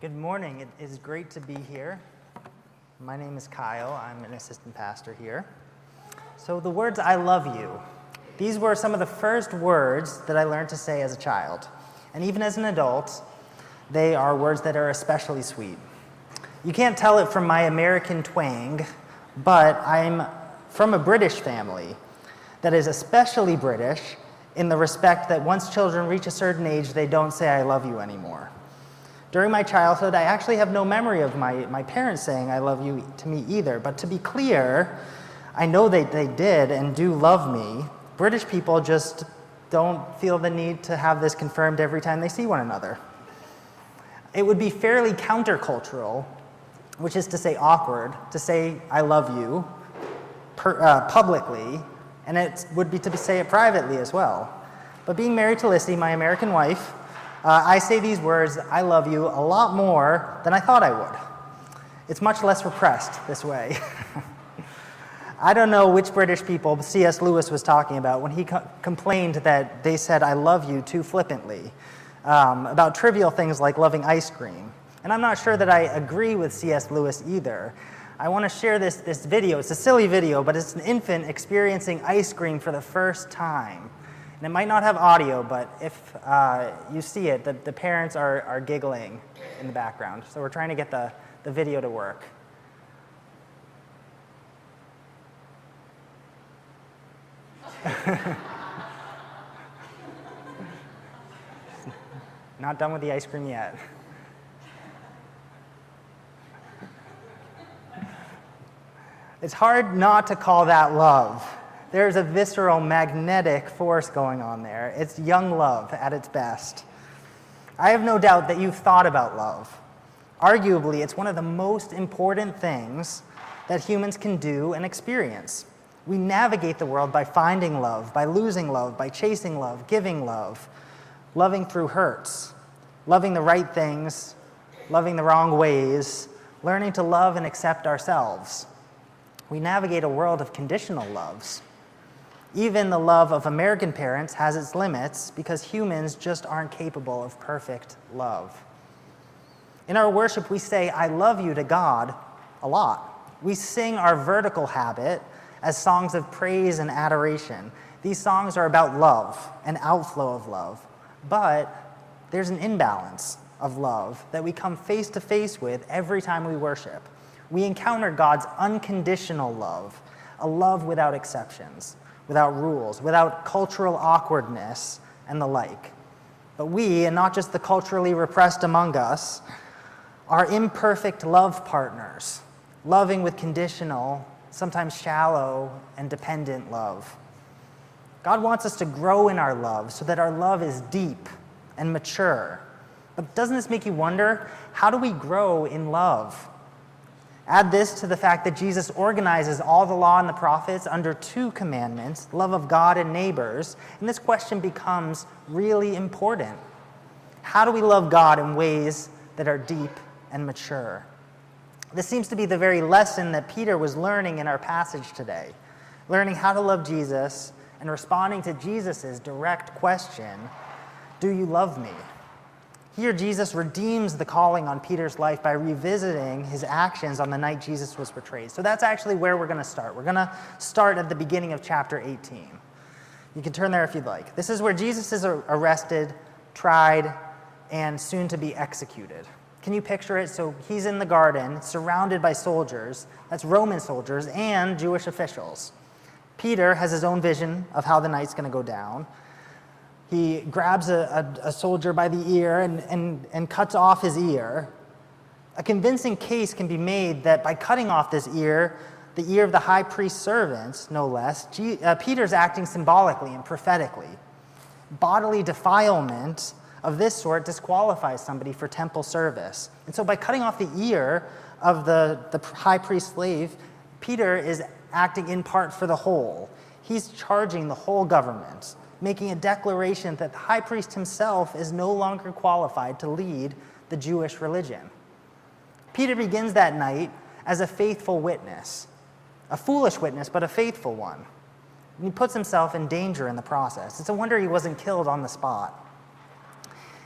Good morning. It is great to be here. My name is Kyle. I'm an assistant pastor here. So, the words I love you, these were some of the first words that I learned to say as a child. And even as an adult, they are words that are especially sweet. You can't tell it from my American twang, but I'm from a British family that is especially British in the respect that once children reach a certain age, they don't say, I love you anymore. During my childhood, I actually have no memory of my, my parents saying, I love you to me either. But to be clear, I know they, they did and do love me. British people just don't feel the need to have this confirmed every time they see one another. It would be fairly countercultural, which is to say awkward, to say, I love you per, uh, publicly, and it would be to say it privately as well. But being married to Lissy, my American wife, uh, I say these words, I love you, a lot more than I thought I would. It's much less repressed this way. I don't know which British people C.S. Lewis was talking about when he co- complained that they said, I love you too flippantly um, about trivial things like loving ice cream. And I'm not sure that I agree with C.S. Lewis either. I want to share this, this video. It's a silly video, but it's an infant experiencing ice cream for the first time. And it might not have audio, but if uh, you see it, the, the parents are, are giggling in the background. So we're trying to get the, the video to work. not done with the ice cream yet. It's hard not to call that love. There's a visceral, magnetic force going on there. It's young love at its best. I have no doubt that you've thought about love. Arguably, it's one of the most important things that humans can do and experience. We navigate the world by finding love, by losing love, by chasing love, giving love, loving through hurts, loving the right things, loving the wrong ways, learning to love and accept ourselves. We navigate a world of conditional loves. Even the love of American parents has its limits because humans just aren't capable of perfect love. In our worship, we say, I love you to God a lot. We sing our vertical habit as songs of praise and adoration. These songs are about love, an outflow of love. But there's an imbalance of love that we come face to face with every time we worship. We encounter God's unconditional love, a love without exceptions without rules, without cultural awkwardness and the like. But we, and not just the culturally repressed among us, are imperfect love partners, loving with conditional, sometimes shallow, and dependent love. God wants us to grow in our love so that our love is deep and mature. But doesn't this make you wonder how do we grow in love? Add this to the fact that Jesus organizes all the law and the prophets under two commandments love of God and neighbors, and this question becomes really important. How do we love God in ways that are deep and mature? This seems to be the very lesson that Peter was learning in our passage today, learning how to love Jesus and responding to Jesus' direct question Do you love me? Here, Jesus redeems the calling on Peter's life by revisiting his actions on the night Jesus was betrayed. So that's actually where we're going to start. We're going to start at the beginning of chapter 18. You can turn there if you'd like. This is where Jesus is arrested, tried, and soon to be executed. Can you picture it? So he's in the garden, surrounded by soldiers, that's Roman soldiers, and Jewish officials. Peter has his own vision of how the night's going to go down he grabs a, a, a, soldier by the ear and, and, and cuts off his ear. A convincing case can be made that by cutting off this ear, the ear of the high priest's servants, no less, G, uh, Peter's acting symbolically and prophetically. Bodily defilement of this sort disqualifies somebody for temple service. And so by cutting off the ear of the, the high priest slave, Peter is acting in part for the whole. He's charging the whole government making a declaration that the high priest himself is no longer qualified to lead the Jewish religion. Peter begins that night as a faithful witness, a foolish witness, but a faithful one. And he puts himself in danger in the process. It's a wonder he wasn't killed on the spot.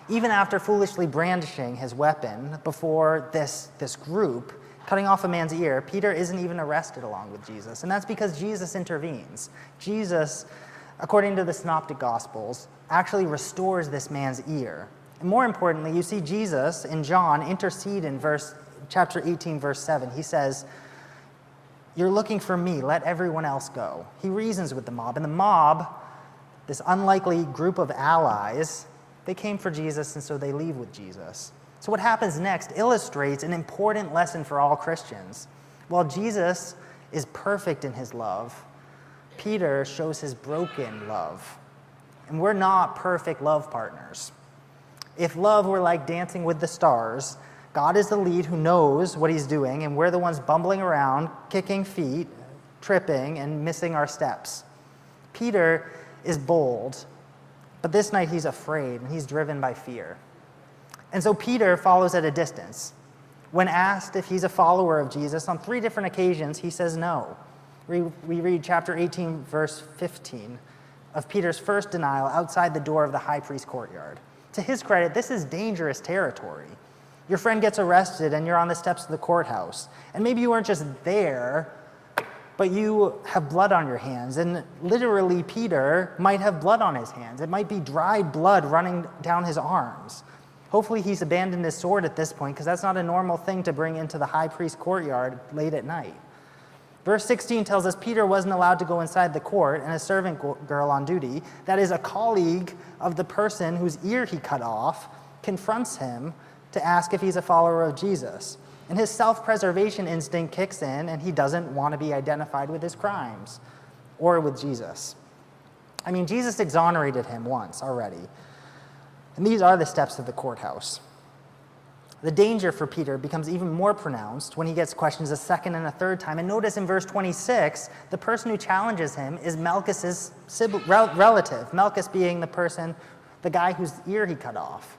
Even after foolishly brandishing his weapon before this, this group, cutting off a man's ear, Peter isn't even arrested along with Jesus. And that's because Jesus intervenes. Jesus, according to the Synoptic Gospels, actually restores this man's ear. And more importantly, you see Jesus in John intercede in verse chapter 18 verse 7. He says, "You're looking for me, let everyone else go." He reasons with the mob, and the mob, this unlikely group of allies, they came for Jesus and so they leave with Jesus. So, what happens next illustrates an important lesson for all Christians. While Jesus is perfect in his love, Peter shows his broken love. And we're not perfect love partners. If love were like dancing with the stars, God is the lead who knows what he's doing, and we're the ones bumbling around, kicking feet, tripping, and missing our steps. Peter is bold, but this night he's afraid and he's driven by fear. And so Peter follows at a distance. When asked if he's a follower of Jesus on three different occasions, he says no. We, read chapter 18, verse 15 of Peter's first denial outside the door of the high priest's courtyard. To his credit, this is dangerous territory. Your friend gets arrested and you're on the steps of the courthouse. And maybe you weren't just there, but you have blood on your hands. And literally, Peter might have blood on his hands. It might be dry blood running down his arms. Hopefully, he's abandoned his sword at this point because that's not a normal thing to bring into the high priest's courtyard late at night. Verse 16 tells us Peter wasn't allowed to go inside the court, and a servant girl on duty, that is, a colleague of the person whose ear he cut off, confronts him to ask if he's a follower of Jesus. And his self preservation instinct kicks in, and he doesn't want to be identified with his crimes or with Jesus. I mean, Jesus exonerated him once already. And these are the steps of the courthouse. The danger for Peter becomes even more pronounced when he gets questions a second and a third time. And notice in verse 26, the person who challenges him is Malchus's relative, Malchus being the person, the guy whose ear he cut off.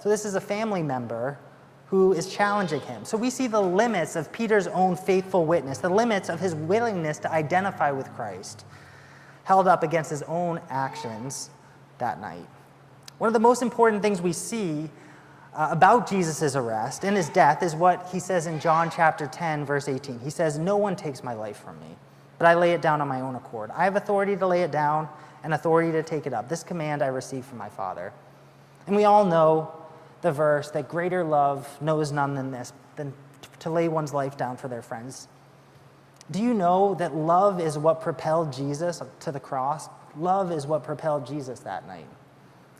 So this is a family member who is challenging him. So we see the limits of Peter's own faithful witness, the limits of his willingness to identify with Christ, held up against his own actions that night. One of the most important things we see uh, about Jesus' arrest and his death is what he says in John chapter 10, verse 18. He says, No one takes my life from me, but I lay it down on my own accord. I have authority to lay it down and authority to take it up. This command I received from my Father. And we all know the verse that greater love knows none than this, than to lay one's life down for their friends. Do you know that love is what propelled Jesus to the cross? Love is what propelled Jesus that night.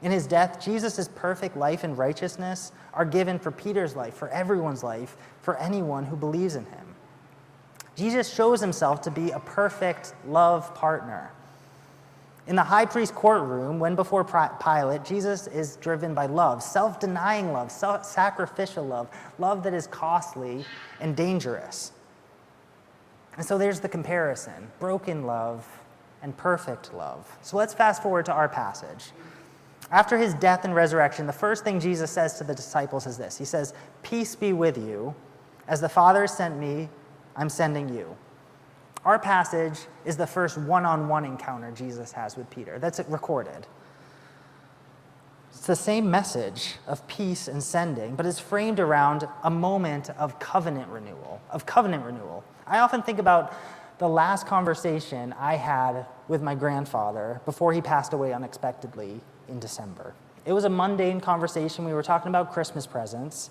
In his death, Jesus' perfect life and righteousness are given for Peter's life, for everyone's life, for anyone who believes in him. Jesus shows himself to be a perfect love partner. In the high priest courtroom, when before Pilate, Jesus is driven by love, self denying love, sacrificial love, love that is costly and dangerous. And so there's the comparison broken love and perfect love. So let's fast forward to our passage. After his death and resurrection, the first thing Jesus says to the disciples is this He says, Peace be with you. As the Father sent me, I'm sending you. Our passage is the first one on one encounter Jesus has with Peter. That's it recorded. It's the same message of peace and sending, but it's framed around a moment of covenant renewal, of covenant renewal. I often think about the last conversation I had with my grandfather before he passed away unexpectedly in December. It was a mundane conversation. We were talking about Christmas presents.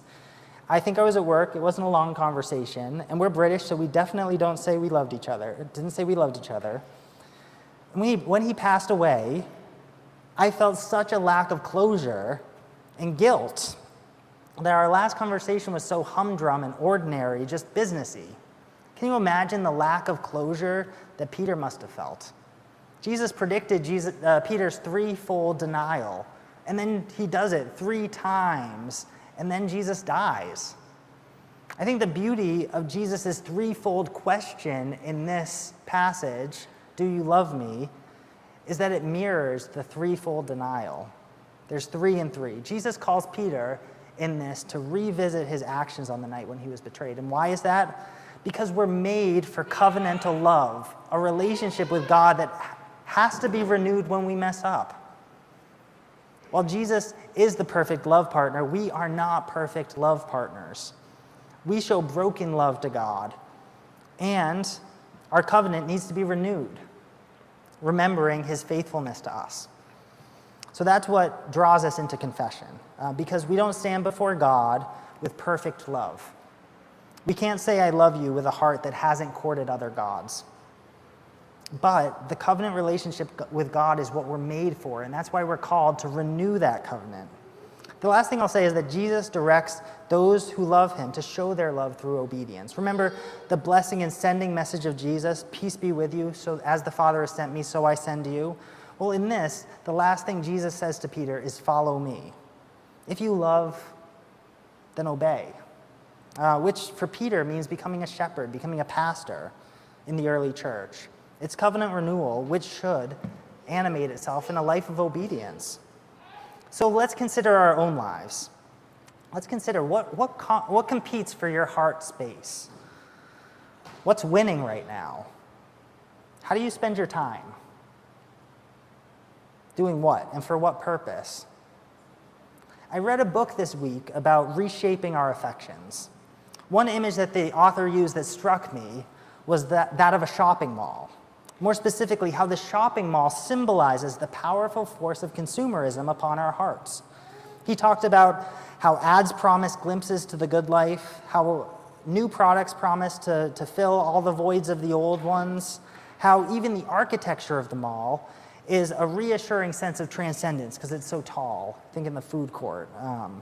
I think I was at work. It wasn't a long conversation. And we're British, so we definitely don't say we loved each other. Didn't say we loved each other. And we, when he passed away, I felt such a lack of closure and guilt that our last conversation was so humdrum and ordinary, just businessy. Can you imagine the lack of closure that Peter must have felt? Jesus predicted Jesus, uh, Peter's threefold denial, and then he does it three times, and then Jesus dies. I think the beauty of Jesus' threefold question in this passage, Do you love me? is that it mirrors the threefold denial. There's three and three. Jesus calls Peter in this to revisit his actions on the night when he was betrayed. And why is that? Because we're made for covenantal love, a relationship with God that has to be renewed when we mess up. While Jesus is the perfect love partner, we are not perfect love partners. We show broken love to God, and our covenant needs to be renewed, remembering his faithfulness to us. So that's what draws us into confession, uh, because we don't stand before God with perfect love. We can't say, I love you with a heart that hasn't courted other gods. But the covenant relationship with God is what we're made for, and that's why we're called to renew that covenant. The last thing I'll say is that Jesus directs those who love him to show their love through obedience. Remember the blessing and sending message of Jesus peace be with you, so as the Father has sent me, so I send you. Well, in this, the last thing Jesus says to Peter is follow me. If you love, then obey, uh, which for Peter means becoming a shepherd, becoming a pastor in the early church. It's covenant renewal, which should animate itself in a life of obedience. So let's consider our own lives. Let's consider what, what, what competes for your heart space? What's winning right now? How do you spend your time? Doing what and for what purpose? I read a book this week about reshaping our affections. One image that the author used that struck me was that, that of a shopping mall. More specifically, how the shopping mall symbolizes the powerful force of consumerism upon our hearts. He talked about how ads promise glimpses to the good life, how new products promise to, to fill all the voids of the old ones, how even the architecture of the mall is a reassuring sense of transcendence because it's so tall. Think in the food court. Um,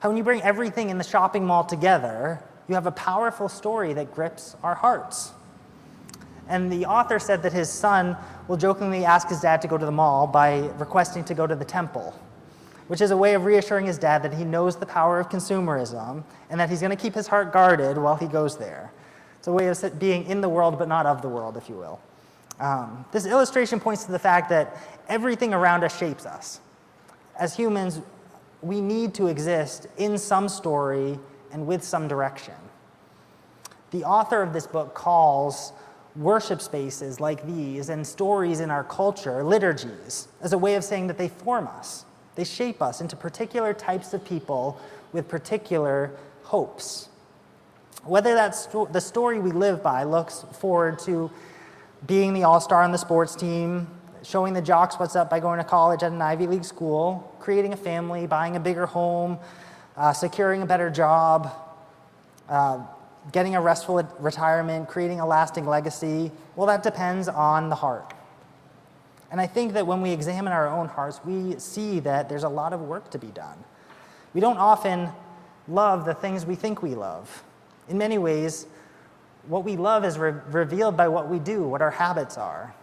how when you bring everything in the shopping mall together, you have a powerful story that grips our hearts. And the author said that his son will jokingly ask his dad to go to the mall by requesting to go to the temple, which is a way of reassuring his dad that he knows the power of consumerism and that he's going to keep his heart guarded while he goes there. It's a way of being in the world but not of the world, if you will. Um, this illustration points to the fact that everything around us shapes us. As humans, we need to exist in some story and with some direction. The author of this book calls worship spaces like these and stories in our culture, liturgies, as a way of saying that they form us. They shape us into particular types of people with particular hopes. Whether that's sto- the story we live by looks forward to being the all star on the sports team, showing the jocks what's up by going to college at an Ivy League school, creating a family, buying a bigger home, uh, securing a better job, uh, getting a restful retirement, creating a lasting legacy, well, that depends on the heart. And I think that when we examine our own hearts, we see that there's a lot of work to be done. We don't often love the things we think we love. In many ways, what we love is re- revealed by what we do, what our habits are,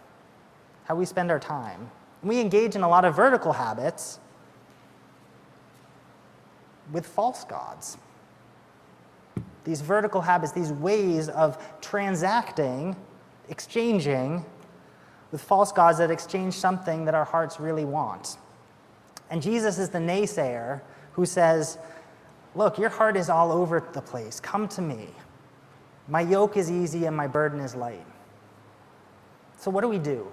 how we spend our time. we engage in a lot of vertical habits with false gods these vertical habits, these ways of transacting, exchanging with false gods that exchange something that our hearts really want. And Jesus is the naysayer who says, Look, your heart is all over the place. Come to me. My yoke is easy and my burden is light. So, what do we do?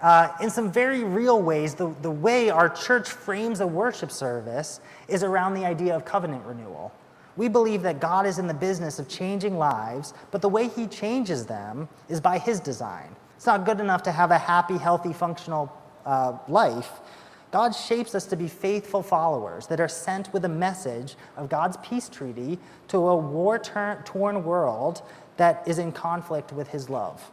Uh, in some very real ways, the, the way our church frames a worship service is around the idea of covenant renewal. We believe that God is in the business of changing lives, but the way He changes them is by His design. It's not good enough to have a happy, healthy, functional uh, life. God shapes us to be faithful followers that are sent with a message of God's peace treaty to a war torn world that is in conflict with His love.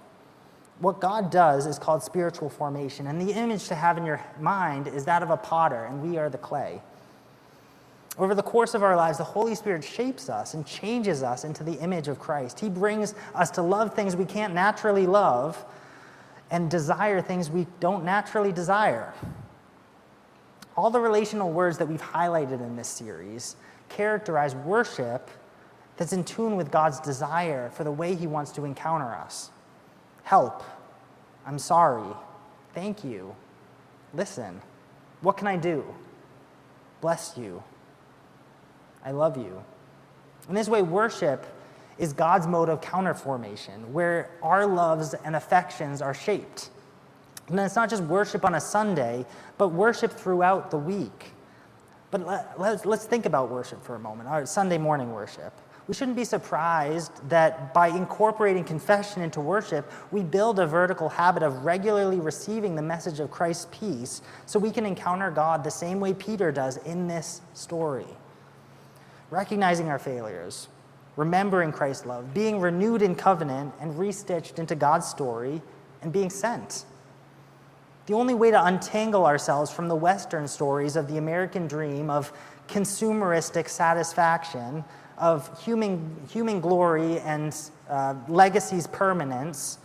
What God does is called spiritual formation, and the image to have in your mind is that of a potter, and we are the clay. Over the course of our lives, the Holy Spirit shapes us and changes us into the image of Christ. He brings us to love things we can't naturally love and desire things we don't naturally desire. All the relational words that we've highlighted in this series characterize worship that's in tune with God's desire for the way He wants to encounter us. Help. I'm sorry. Thank you. Listen. What can I do? Bless you. I love you. In this way, worship is God's mode of counterformation, where our loves and affections are shaped. And it's not just worship on a Sunday, but worship throughout the week. But let, us let's think about worship for a moment, our Sunday morning worship. We shouldn't be surprised that by incorporating confession into worship, we build a vertical habit of regularly receiving the message of Christ's peace so we can encounter God the same way Peter does in this story. Recognizing our failures, remembering Christ's love, being renewed in covenant and restitched into God's story, and being sent. The only way to untangle ourselves from the Western stories of the American dream of consumeristic satisfaction, of human, human glory and uh, legacy's permanence,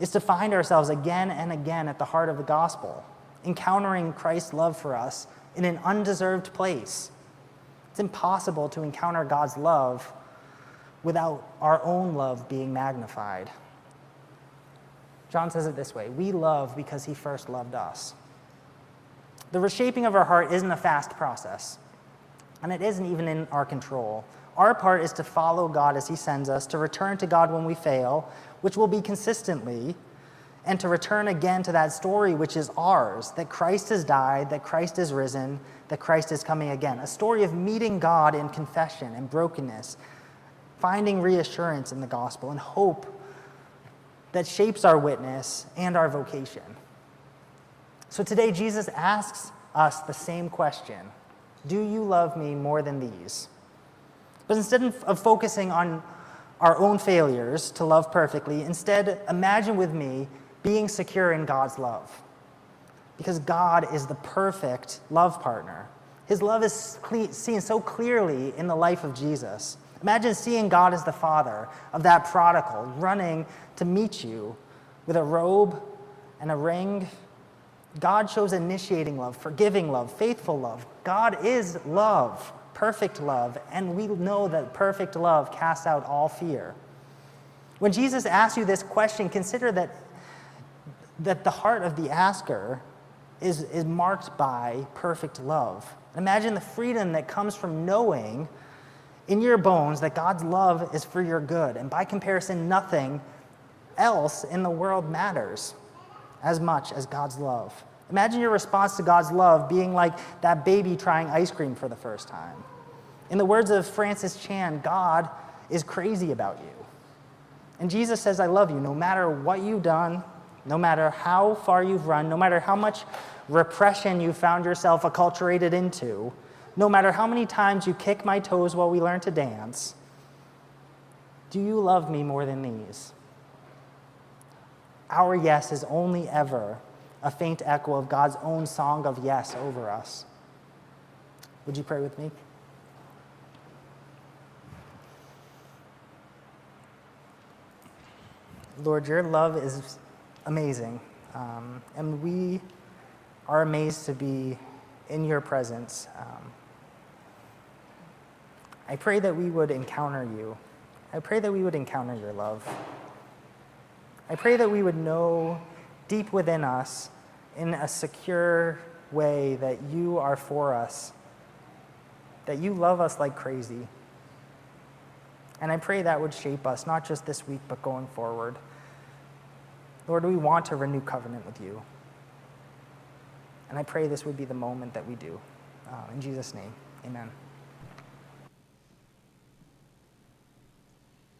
is to find ourselves again and again at the heart of the gospel, encountering Christ's love for us in an undeserved place. It's impossible to encounter God's love without our own love being magnified. John says it this way We love because he first loved us. The reshaping of our heart isn't a fast process, and it isn't even in our control. Our part is to follow God as he sends us, to return to God when we fail, which will be consistently, and to return again to that story which is ours that Christ has died, that Christ is risen, that Christ is coming again. A story of meeting God in confession and brokenness, finding reassurance in the gospel and hope that shapes our witness and our vocation. So today, Jesus asks us the same question Do you love me more than these? But instead of focusing on our own failures to love perfectly, instead, imagine with me being secure in God's love. Because God is the perfect love partner. His love is seen so clearly in the life of Jesus. Imagine seeing God as the father of that prodigal running to meet you with a robe and a ring. God shows initiating love, forgiving love, faithful love. God is love, perfect love, and we know that perfect love casts out all fear. When Jesus asks you this question, consider that, that the heart of the asker is, is marked by perfect love. Imagine the freedom that comes from knowing in your bones that God's love is for your good. And by comparison, nothing else in the world matters as much as God's love. Imagine your response to God's love being like that baby trying ice cream for the first time. In the words of Francis Chan, God is crazy about you. And Jesus says, I love you no matter what you've done, no matter how far you've run, no matter how much repression you found yourself acculturated into no matter how many times you kick my toes while we learn to dance, do you love me more than these? Our yes is only ever a faint echo of God's own song of yes over us. Would you pray with me? Lord, your love is amazing, um, and we are amazed to be in your presence. Um, I pray that we would encounter you. I pray that we would encounter your love. I pray that we would know deep within us, in a secure way, that you are for us, that you love us like crazy. And I pray that would shape us, not just this week, but going forward. Lord, we want to renew covenant with you. And I pray this would be the moment that we do. Uh, in Jesus' name, amen.